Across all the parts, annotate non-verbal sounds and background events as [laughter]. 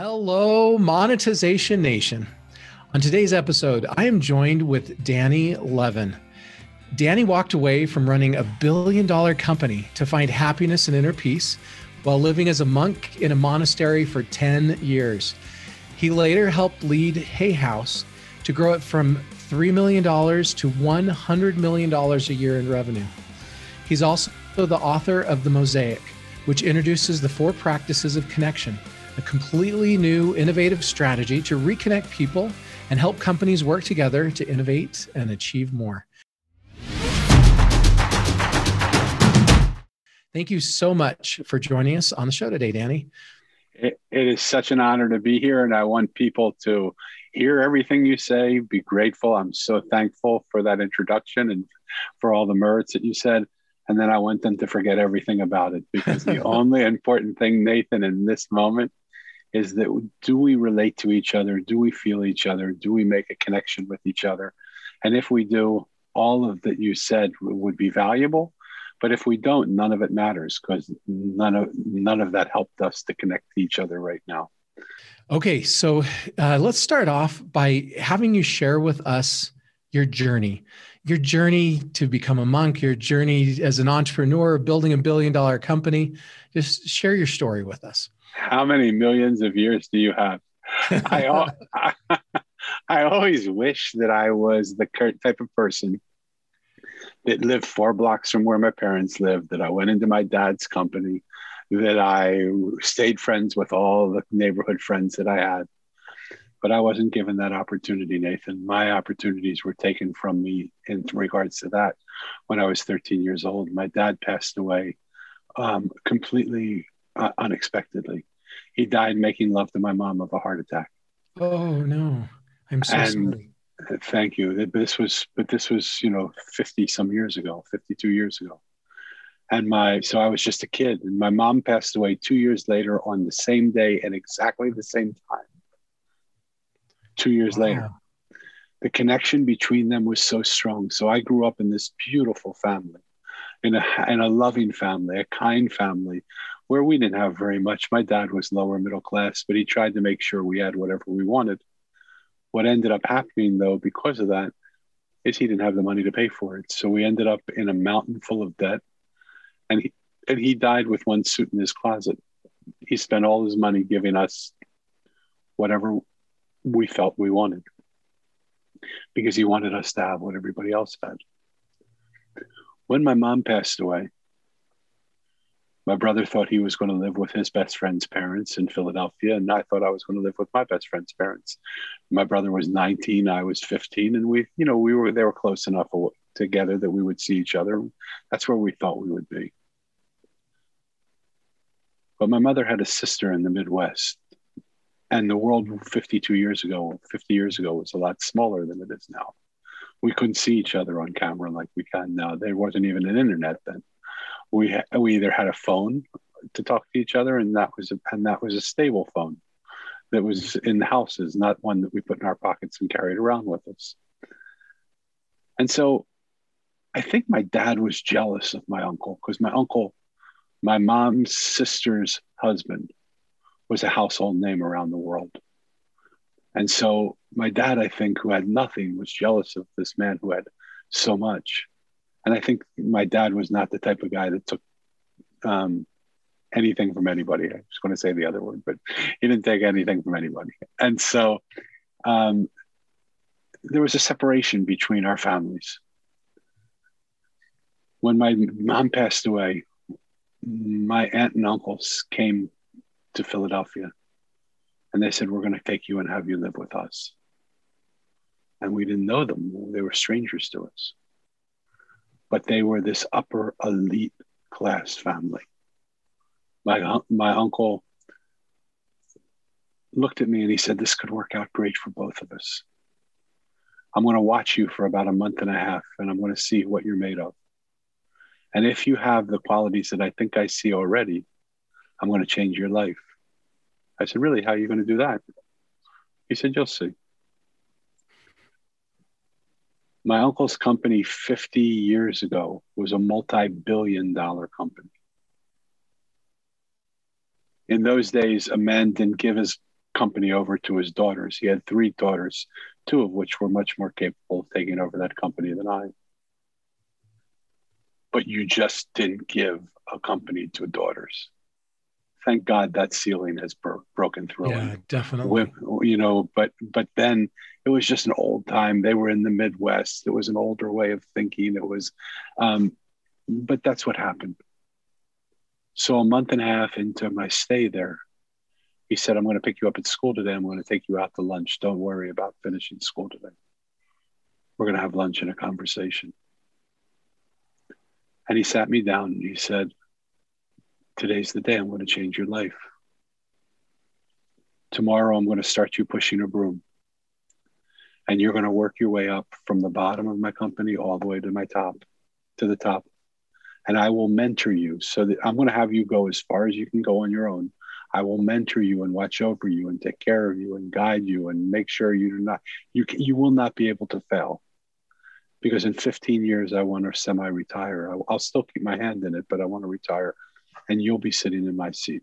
Hello, Monetization Nation. On today's episode, I am joined with Danny Levin. Danny walked away from running a billion dollar company to find happiness and inner peace while living as a monk in a monastery for 10 years. He later helped lead Hay House to grow it from $3 million to $100 million a year in revenue. He's also the author of The Mosaic, which introduces the four practices of connection, a completely new, innovative strategy to reconnect people and help companies work together to innovate and achieve more. Thank you so much for joining us on the show today, Danny. it, it is such an honor to be here, and I want people to hear everything you say, be grateful. I'm so thankful for that introduction and for all the merits that you said. And then I want them to forget everything about it because the [laughs] only important thing, Nathan, in this moment is that do we relate to each other? Do we feel each other? Do we make a connection with each other? And if we do, all of that you said would be valuable. But if we don't, none of it matters because none of none of that helped us to connect to each other right now. Okay, so uh, let's start off by having you share with us your journey, your journey to become a monk, your journey as an entrepreneur, building a billion dollar company. Just share your story with us how many millions of years do you have? [laughs] I, [laughs] I, always wish that I was the type of person that lived four blocks from where my parents lived, that I went into my dad's company, that I stayed friends with all the neighborhood friends that I had. But I wasn't given that opportunity, Nathan. My opportunities were taken from me in regards to that when I was 13 years old. My dad passed away um, completely uh, unexpectedly. He died making love to my mom of a heart attack. Oh no, I'm so and, sorry. Thank you. This was, but this was, you know, 50 some years ago, 52 years ago. And my, so I was just a kid, and my mom passed away two years later on the same day and exactly the same time. Two years wow. later. The connection between them was so strong. So I grew up in this beautiful family, in a, in a loving family, a kind family where we didn't have very much. My dad was lower middle class, but he tried to make sure we had whatever we wanted. What ended up happening, though, because of that, is he didn't have the money to pay for it. So we ended up in a mountain full of debt, and he and he died with one suit in his closet. He spent all his money giving us whatever we felt we wanted because he wanted us to have what everybody else had. When my mom passed away, my brother thought he was going to live with his best friend's parents in Philadelphia, and I thought I was going to live with my best friend's parents. My brother was 19, I was 15, and we, you know, we were they were close enough together that we would see each other. That's where we thought we would be. But my mother had a sister in the Midwest, and the world 52 years ago, 50 years ago, was a lot smaller than it is now. We couldn't see each other on camera like we can now. There wasn't even an internet then we ha- we either had a phone to talk to each other, and that was a, and that was a stable phone that was in the houses, not one that we put in our pockets and carried around with us. And so, I think my dad was jealous of my uncle because my uncle, my mom's sister's husband, was a household name around the world. And so my dad, I think, who had nothing, was jealous of this man who had so much. And I think my dad was not the type of guy that took um, anything from anybody. I was going to say the other word, but he didn't take anything from anybody. And so um, there was a separation between our families. When my mom passed away, my aunt and uncles came to Philadelphia and they said, We're going to take you and have you live with us. And we didn't know them, they were strangers to us but they were this upper elite class family. My, my uncle looked at me and he said, This could work out great for both of us. I'm going to watch you for about a month and a half and I'm going to see what you're made of. And if you have the qualities that I think I see already, I'm going to change your life. I said, Really? How are you going to do that? He said, You'll see. My uncle's company 50 years ago was a multi billion dollar company. In those days, a man didn't give his company over to his daughters. He had three daughters, two of which were much more capable of taking over that company than I. But you just didn't give a company to daughters. Thank God that ceiling has bro- broken through. Yeah, definitely. you know, but but then it was just an old time. They were in the Midwest. It was an older way of thinking. It was, um, but that's what happened. So a month and a half into my stay there, he said, I'm going to pick you up at school today. I'm going to take you out to lunch. Don't worry about finishing school today. We're going to have lunch and a conversation. And he sat me down and he said, Today's the day I'm going to change your life. Tomorrow I'm going to start you pushing a broom. And you're going to work your way up from the bottom of my company all the way to my top, to the top and I will mentor you. So that I'm going to have you go as far as you can go on your own. I will mentor you and watch over you and take care of you and guide you and make sure you do not you you will not be able to fail. Because in 15 years I want to semi-retire. I'll, I'll still keep my hand in it, but I want to retire, and you'll be sitting in my seat.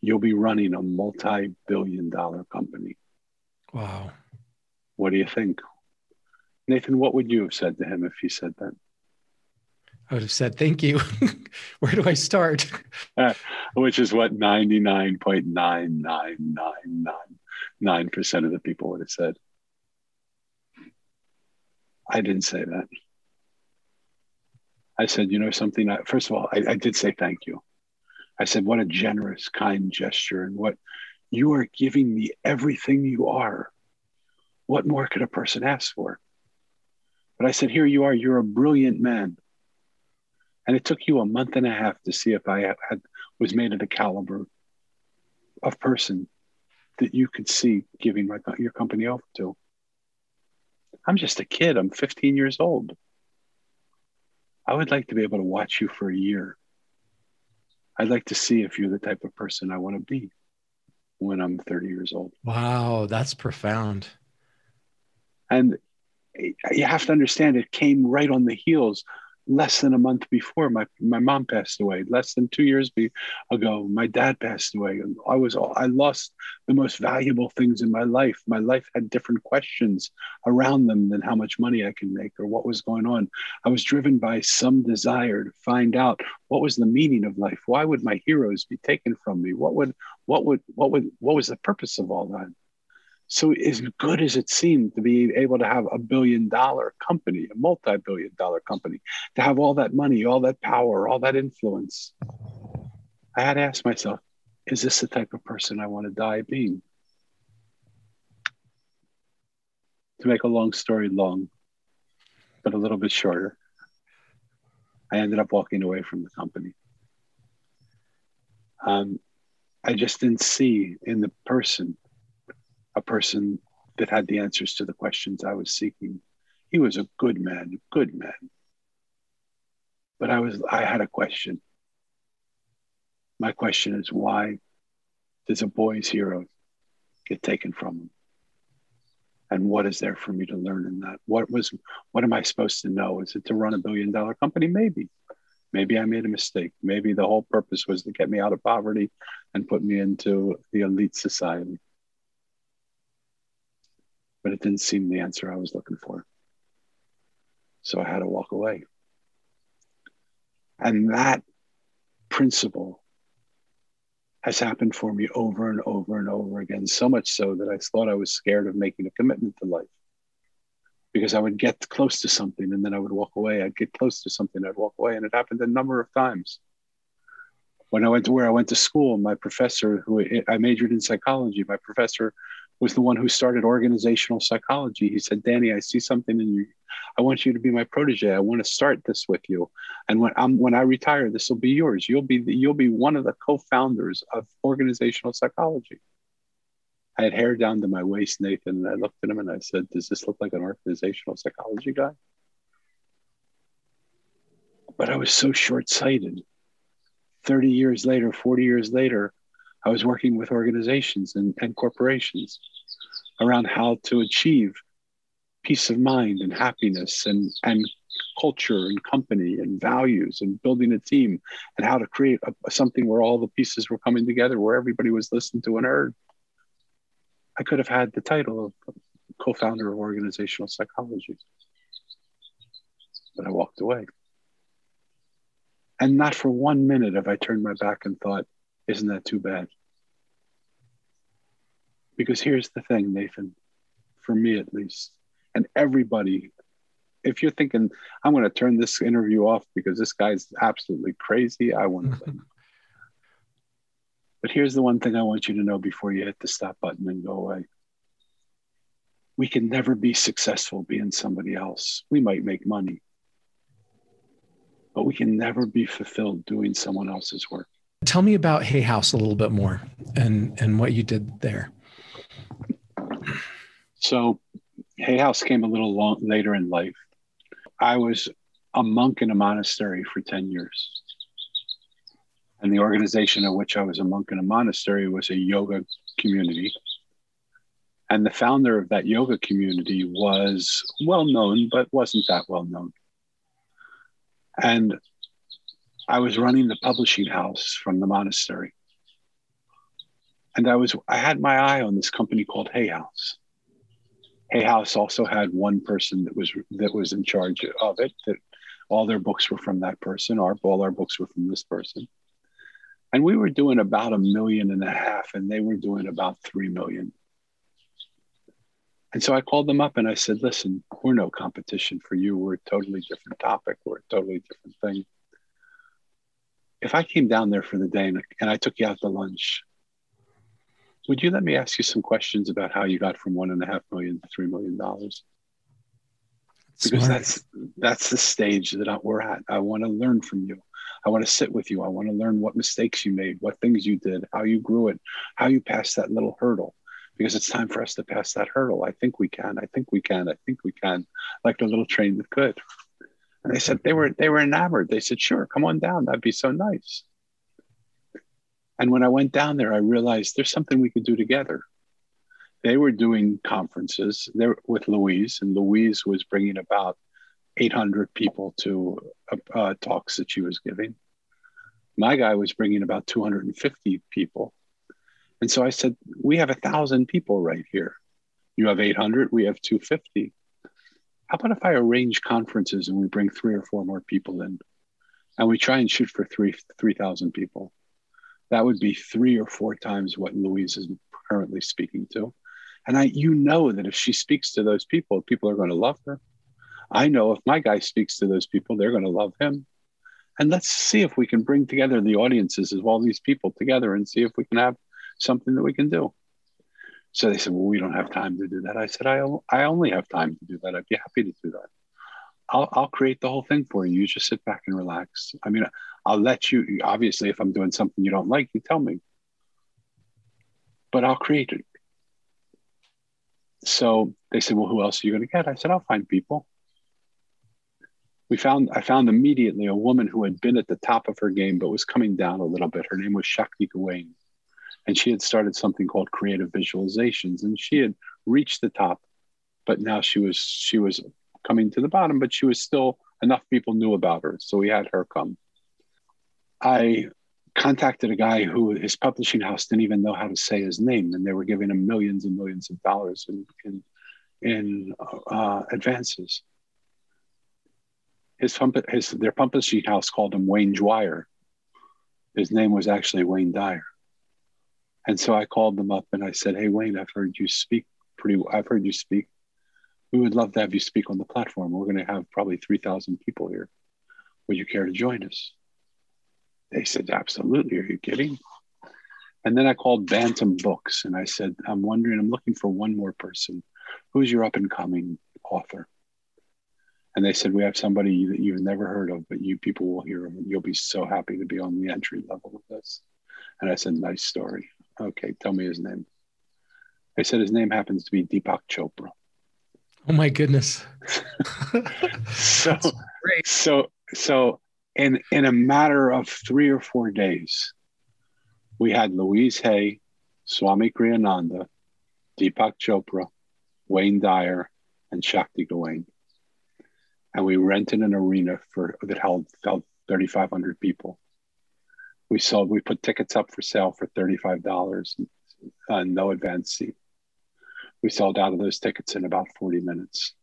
You'll be running a multi-billion-dollar company. Wow. What do you think, Nathan? What would you have said to him if he said that? I would have said, thank you. [laughs] Where do I start? Uh, [laughs] which is what 99.99999% of the people would have said. I didn't say that. I said, you know something? I, first of all, I, I did say thank you. I said, what a generous, kind gesture, and what you are giving me everything you are. What more could a person ask for? But I said, here you are, you're a brilliant man and it took you a month and a half to see if I had was made of the caliber of person that you could see giving my, your company over to. I'm just a kid. I'm 15 years old. I would like to be able to watch you for a year. I'd like to see if you're the type of person I want to be when I'm 30 years old. Wow, that's profound. And eh, you have to understand it came right on the heels less than a month before my, my mom passed away less than two years be, ago my dad passed away. I was i lost the most valuable things in my life. My life had different questions around them than how much money i can make or what was going on. I was driven by some desire to find out what was the meaning of life. Why would my heroes be taken from me? What would what would what would what was the purpose of all that so, as good as it seemed to be able to have a billion dollar company, a multi billion dollar company, to have all that money, all that power, all that influence, I had to ask myself, is this the type of person I want to die being? To make a long story long, but a little bit shorter, I ended up walking away from the company. Um, I just didn't see in the person a person that had the answers to the questions I was seeking. He was a good man, good man. But I was I had a question. My question is why does a boy's hero get taken from him? And what is there for me to learn in that? What was what am I supposed to know? Is it to run a billion dollar company? Maybe. Maybe I made a mistake. Maybe the whole purpose was to get me out of poverty and put me into the elite society but it didn't seem the answer I was looking for. So I had to walk away. And that principle has happened for me over and over and over again, so much so that I thought I was scared of making a commitment to life because I would get close to something and then I would walk away. I'd get close to something, I'd walk away. And it happened a number of times. When I went to where I went to school, my professor, who I majored in psychology, my professor was the one who started organizational psychology. He said, Danny, I see something in you. I want you to be my protege. I want to start this with you. And when I'm when I retire, this will be yours. You'll be the, you'll be one of the co-founders of organizational psychology. I had hair down to my waist, Nathan, and I looked at him and I said, Does this look like an organizational psychology guy? But I was so short-sighted. 30 years later, 40 years later, I was working with organizations and, and corporations around how to achieve peace of mind and happiness and, and culture and company and values and building a team and how to create a, something where all the pieces were coming together, where everybody was listened to and heard. I could have had the title of co-founder of organizational psychology. But I walked away. And not for one minute have I turned my back and thought, isn't that too bad? Because here's the thing, Nathan, for me at least, and everybody, if you're thinking, I'm going to turn this interview off because this guy's absolutely crazy, I want [laughs] to. but here's the one thing I want you to know before you hit the stop button and go away. We can never be successful being somebody else. We might make money, but we can never be fulfilled doing someone else's work. Tell me about Hay House a little bit more and and what you did there. So, Hay House came a little long later in life. I was a monk in a monastery for 10 years. And the organization of which I was a monk in a monastery was a yoga community. And the founder of that yoga community was well known, but wasn't that well known. And I was running the publishing house from the monastery. And I was I had my eye on this company called Hay House. Hay House also had one person that was that was in charge of it. That all their books were from that person. Our all our books were from this person. And we were doing about a million and a half, and they were doing about three million. And so I called them up and I said, listen, we're no competition for you. We're a totally different topic. We're a totally different thing. If I came down there for the day and, and I took you out to lunch, would you let me ask you some questions about how you got from one and a half million to three million dollars? Because Smart. that's that's the stage that we're at. I want to learn from you. I want to sit with you. I want to learn what mistakes you made, what things you did, how you grew it, how you passed that little hurdle. Because it's time for us to pass that hurdle. I think we can. I think we can. I think we can. Like the little train that could. And they said they were they were enamored. They said, "Sure, come on down. That'd be so nice." And when I went down there, I realized there's something we could do together. They were doing conferences there with Louise, and Louise was bringing about 800 people to uh, talks that she was giving. My guy was bringing about 250 people. And so I said, We have a thousand people right here. You have 800, we have 250. How about if I arrange conferences and we bring three or four more people in and we try and shoot for three 3,000 people? that would be three or four times what Louise is currently speaking to. And I, you know that if she speaks to those people, people are going to love her. I know if my guy speaks to those people, they're going to love him. And let's see if we can bring together the audiences of all these people together and see if we can have something that we can do. So they said, Well, we don't have time to do that. I said, I, I only have time to do that. I'd be happy to do that. I'll, I'll create the whole thing for you. You just sit back and relax. I mean, I'll let you, obviously, if I'm doing something you don't like, you tell me. But I'll create it. So they said, Well, who else are you going to get? I said, I'll find people. We found, I found immediately a woman who had been at the top of her game, but was coming down a little bit. Her name was Shakti Gawain. And she had started something called creative visualizations. And she had reached the top, but now she was, she was coming to the bottom, but she was still enough people knew about her. So we had her come. I contacted a guy who his publishing house didn't even know how to say his name, and they were giving him millions and millions of dollars in in, in uh, advances. His, his their publishing house called him Wayne Dwyer. His name was actually Wayne Dyer. And so I called them up and I said, "Hey Wayne, I've heard you speak pretty. I've heard you speak. We would love to have you speak on the platform. We're going to have probably three thousand people here. Would you care to join us?" They said, Absolutely. Are you kidding? And then I called Bantam Books and I said, I'm wondering, I'm looking for one more person. Who's your up and coming author? And they said, We have somebody that you've never heard of, but you people will hear him. You'll be so happy to be on the entry level with this. And I said, Nice story. Okay, tell me his name. They said his name happens to be Deepak Chopra. Oh my goodness. [laughs] so, so, so in in a matter of three or four days, we had Louise Hay, Swami Kriyananda, Deepak Chopra, Wayne Dyer, and Shakti Gawain. And we rented an arena for that held, held 3,500 people. We sold, we put tickets up for sale for $35, uh, no advance seat. We sold out of those tickets in about 40 minutes.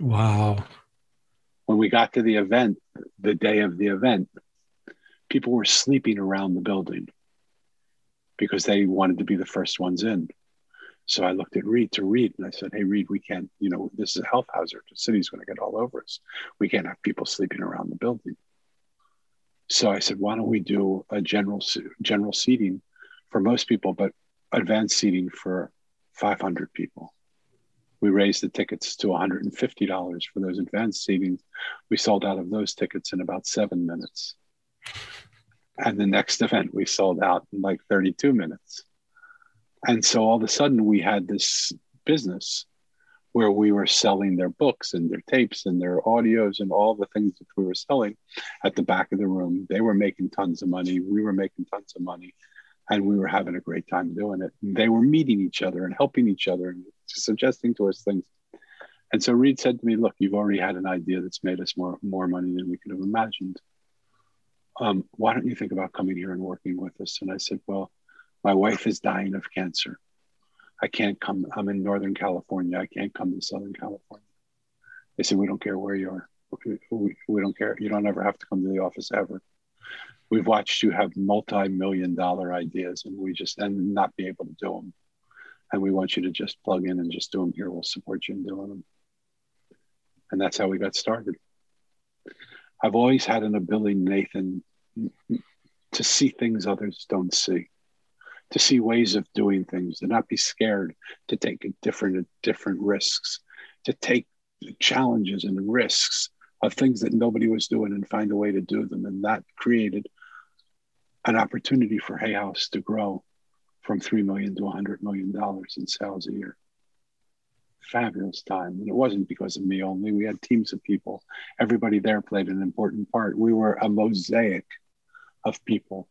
Wow. When we got to the event, the day of the event, people were sleeping around the building because they wanted to be the first ones in. So I looked at Reid to Reid and I said, Hey, Reid, we can't, you know, this is a health hazard. The city's going to get all over us. We can't have people sleeping around the building. So I said, Why don't we do a general, general seating for most people, but advanced seating for 500 people? We raised the tickets to $150 for those advanced seatings. We sold out of those tickets in about seven minutes. And the next event we sold out in like 32 minutes. And so all of a sudden we had this business where we were selling their books and their tapes and their audios and all the things that we were selling at the back of the room. They were making tons of money. We were making tons of money. And we were having a great time doing it. And they were meeting each other and helping each other and suggesting to us things. And so Reid said to me, Look, you've already had an idea that's made us more, more money than we could have imagined. Um, why don't you think about coming here and working with us? And I said, Well, my wife is dying of cancer. I can't come. I'm in Northern California. I can't come to Southern California. They said, We don't care where you are. We, we don't care. You don't ever have to come to the office ever. We've watched you have multi million dollar ideas and we just, and not be able to do them. And we want you to just plug in and just do them here. We'll support you in doing them. And that's how we got started. I've always had an ability, Nathan, to see things others don't see to see ways of doing things, to not be scared to take different different risks, to take challenges and risks of things that nobody was doing and find a way to do them. And that created an opportunity for Hay House to grow from three million to hundred million dollars in sales a year. Fabulous time. And it wasn't because of me only. We had teams of people. Everybody there played an important part. We were a mosaic of people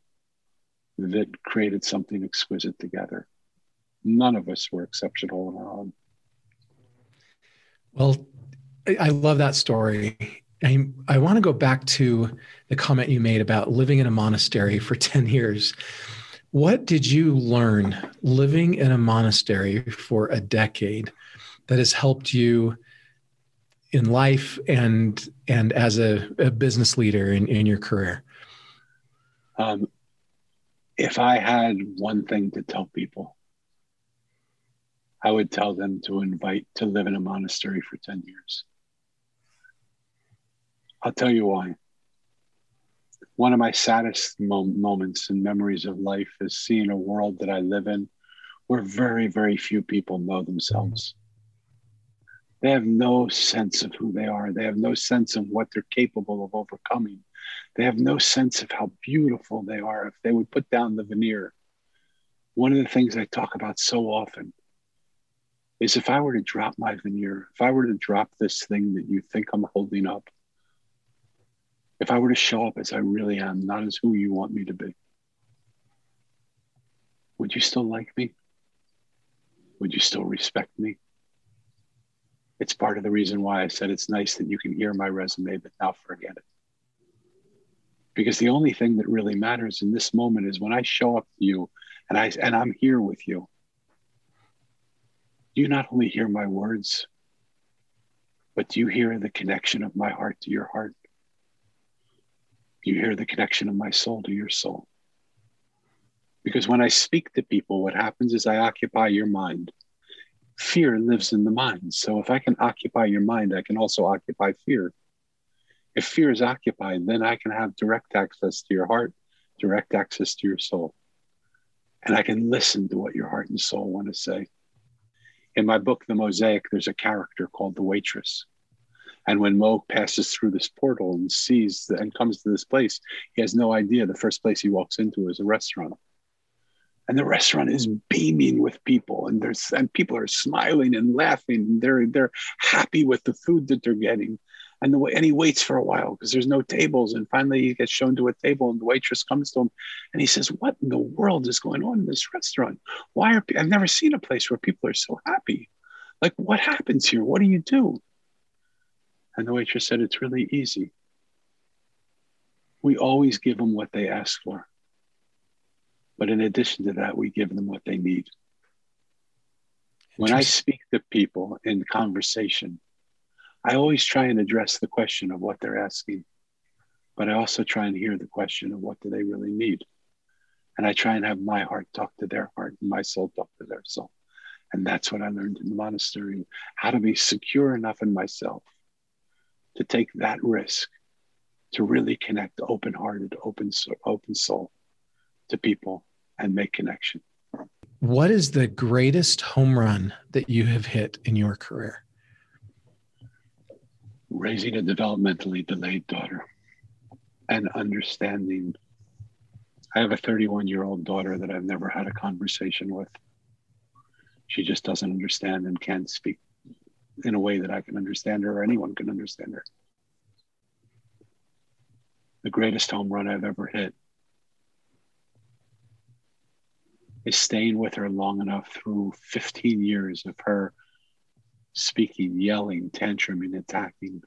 that created something exquisite together. None of us were exceptional on our own. Well, I love that story. I, I want to go back to the comment you made about living in a monastery for [laughs] 10 years. What did you learn living in a monastery for a decade that has helped you in life and and as a, a business leader in, in your career? Um, if I had one thing to tell people, I would tell them to invite to live in a monastery for 10 years. I'll tell you why. One of my saddest moments and memories of life is seeing a world that I live in where very, very few people know themselves. They have no sense of who they are. They have no sense of what they're capable of overcoming. They have no sense of how beautiful they are if they would put down the veneer. One of the things I talk about so often is if I were to drop my veneer, if I were to drop this thing that you think I'm holding up, if I were to show up as I really am, not as who you want me to be, would you still like me? Would you still respect me? It's part of the reason why I said it's nice that you can hear my resume, but now forget it. Because the only thing that really matters in this moment is when I show up to you and I and I'm here with you. You not only hear my words, but you hear the connection of my heart to your heart? You hear the connection of my soul to your soul. Because when I speak to people, what happens is I occupy your mind. Fear lives in the mind. So if I can occupy your mind, I can also occupy fear. If fear is occupied, then I can have direct access to your heart, direct access to your soul. And I can listen to what your heart and soul want to say. In my book, The Mosaic, there's a character called the waitress. And when Mo passes through this portal and sees the, and comes to this place, he has no idea the first place he walks into is a restaurant. And the restaurant is beaming with people, and there's and people are smiling and laughing, and they're they're happy with the food that they're getting and the and he waits for a while because there's no tables and finally he gets shown to a table and the waitress comes to him and he says what in the world is going on in this restaurant? Why are i've never seen a place where people are so happy. Like what happens here? What do you do? And the waitress said it's really easy. We always give them what they ask for. But in addition to that we give them what they need. When I speak to people in conversation, I always try and address the question of what they're asking, but I also try and hear the question of what do they really need. And I try and have my heart talk to their heart and my soul talk to their soul. And that's what I learned in the monastery how to be secure enough in myself to take that risk to really connect open hearted, open, open soul to people and make connection. What is the greatest home run that you have hit in your career? Raising a developmentally delayed daughter and understanding. I have a 31 year old daughter that I've never had a conversation with. She just doesn't understand and can't speak in a way that I can understand her or anyone can understand her. The greatest home run I've ever hit is staying with her long enough through 15 years of her speaking, yelling, tantruming, attacking,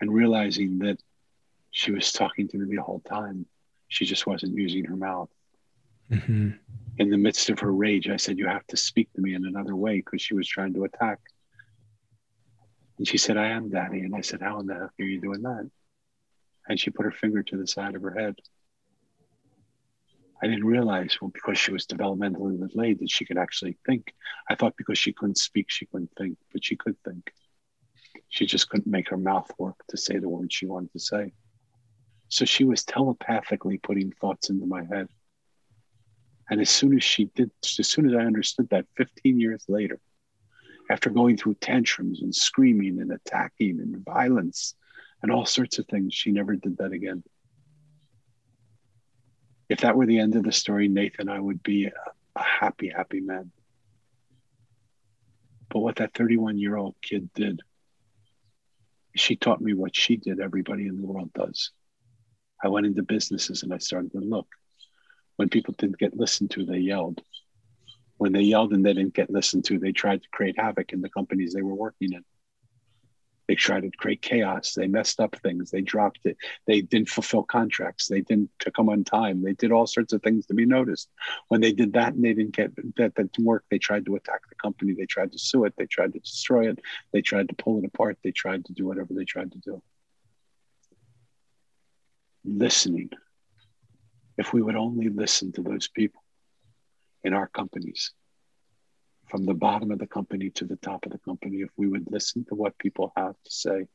and realizing that she was talking to me the whole time. She just wasn't using her mouth. Mm-hmm. In the midst of her rage, I said, You have to speak to me in another way because she was trying to attack. And she said, I am daddy. And I said, How in the heck are you doing that? And she put her finger to the side of her head. I didn't realize, well, because she was developmentally delayed, that she could actually think. I thought because she couldn't speak, she couldn't think, but she could think. She just couldn't make her mouth work to say the words she wanted to say. So she was telepathically putting thoughts into my head. And as soon as she did, as soon as I understood that 15 years later, after going through tantrums and screaming and attacking and violence and all sorts of things, she never did that again if that were the end of the story, Nathan, I would be a, a happy, happy man. But what that 31 year old kid did, she taught me what she did, everybody in the world does. I went into businesses and I started to look. When people didn't get listened to, they yelled. When they yelled and they didn't get listened to, they tried to create havoc in the companies they were working in. They tried to create chaos. They messed up things. They dropped it. They didn't fulfill contracts. They didn't come on time. They did all sorts of things to be noticed. When they did that and they didn't get that, that didn't work, they tried to attack the company. They tried to sue it. They tried to destroy it. They tried to pull it apart. They tried to do whatever they tried to do. Listening. If we would only listen to those people in our companies, from the bottom of the company to the top of the company, if we would listen to what people have to say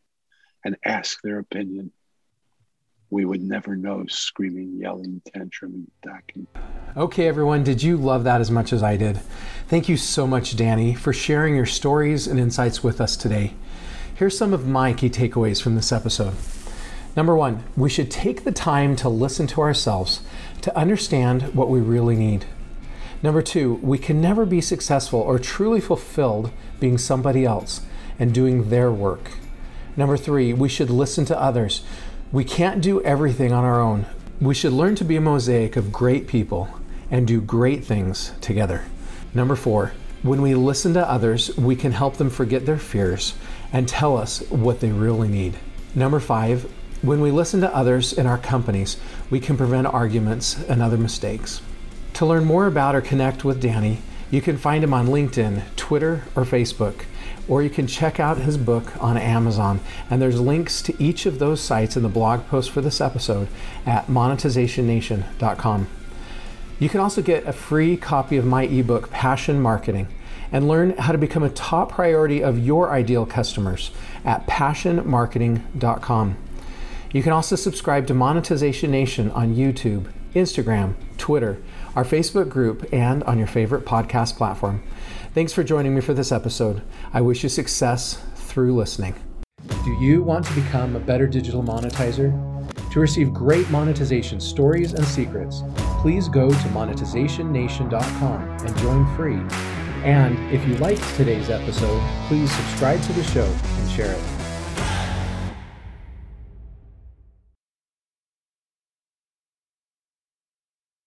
and ask their opinion, we would never know screaming, yelling, tantrum, attacking. Okay, everyone, did you love that as much as I did? Thank you so much, Danny, for sharing your stories and insights with us today. Here's some of my key takeaways from this episode. Number one, we should take the time to listen to ourselves to understand what we really need. Number two, we can never be successful or truly fulfilled being somebody else and doing their work. Number three, we should listen to others. We can't do everything on our own. We should learn to be a mosaic of great people and do great things together. Number four, when we listen to others, we can help them forget their fears and tell us what they really need. Number five, when we listen to others in our companies, we can prevent arguments and other mistakes. To learn more about or connect with Danny, you can find him on LinkedIn, Twitter, or Facebook, or you can check out his book on Amazon. And there's links to each of those sites in the blog post for this episode at monetizationnation.com. You can also get a free copy of my ebook, Passion Marketing, and learn how to become a top priority of your ideal customers at passionmarketing.com. You can also subscribe to Monetization Nation on YouTube, Instagram, Twitter, our Facebook group, and on your favorite podcast platform. Thanks for joining me for this episode. I wish you success through listening. Do you want to become a better digital monetizer? To receive great monetization stories and secrets, please go to monetizationnation.com and join free. And if you liked today's episode, please subscribe to the show and share it.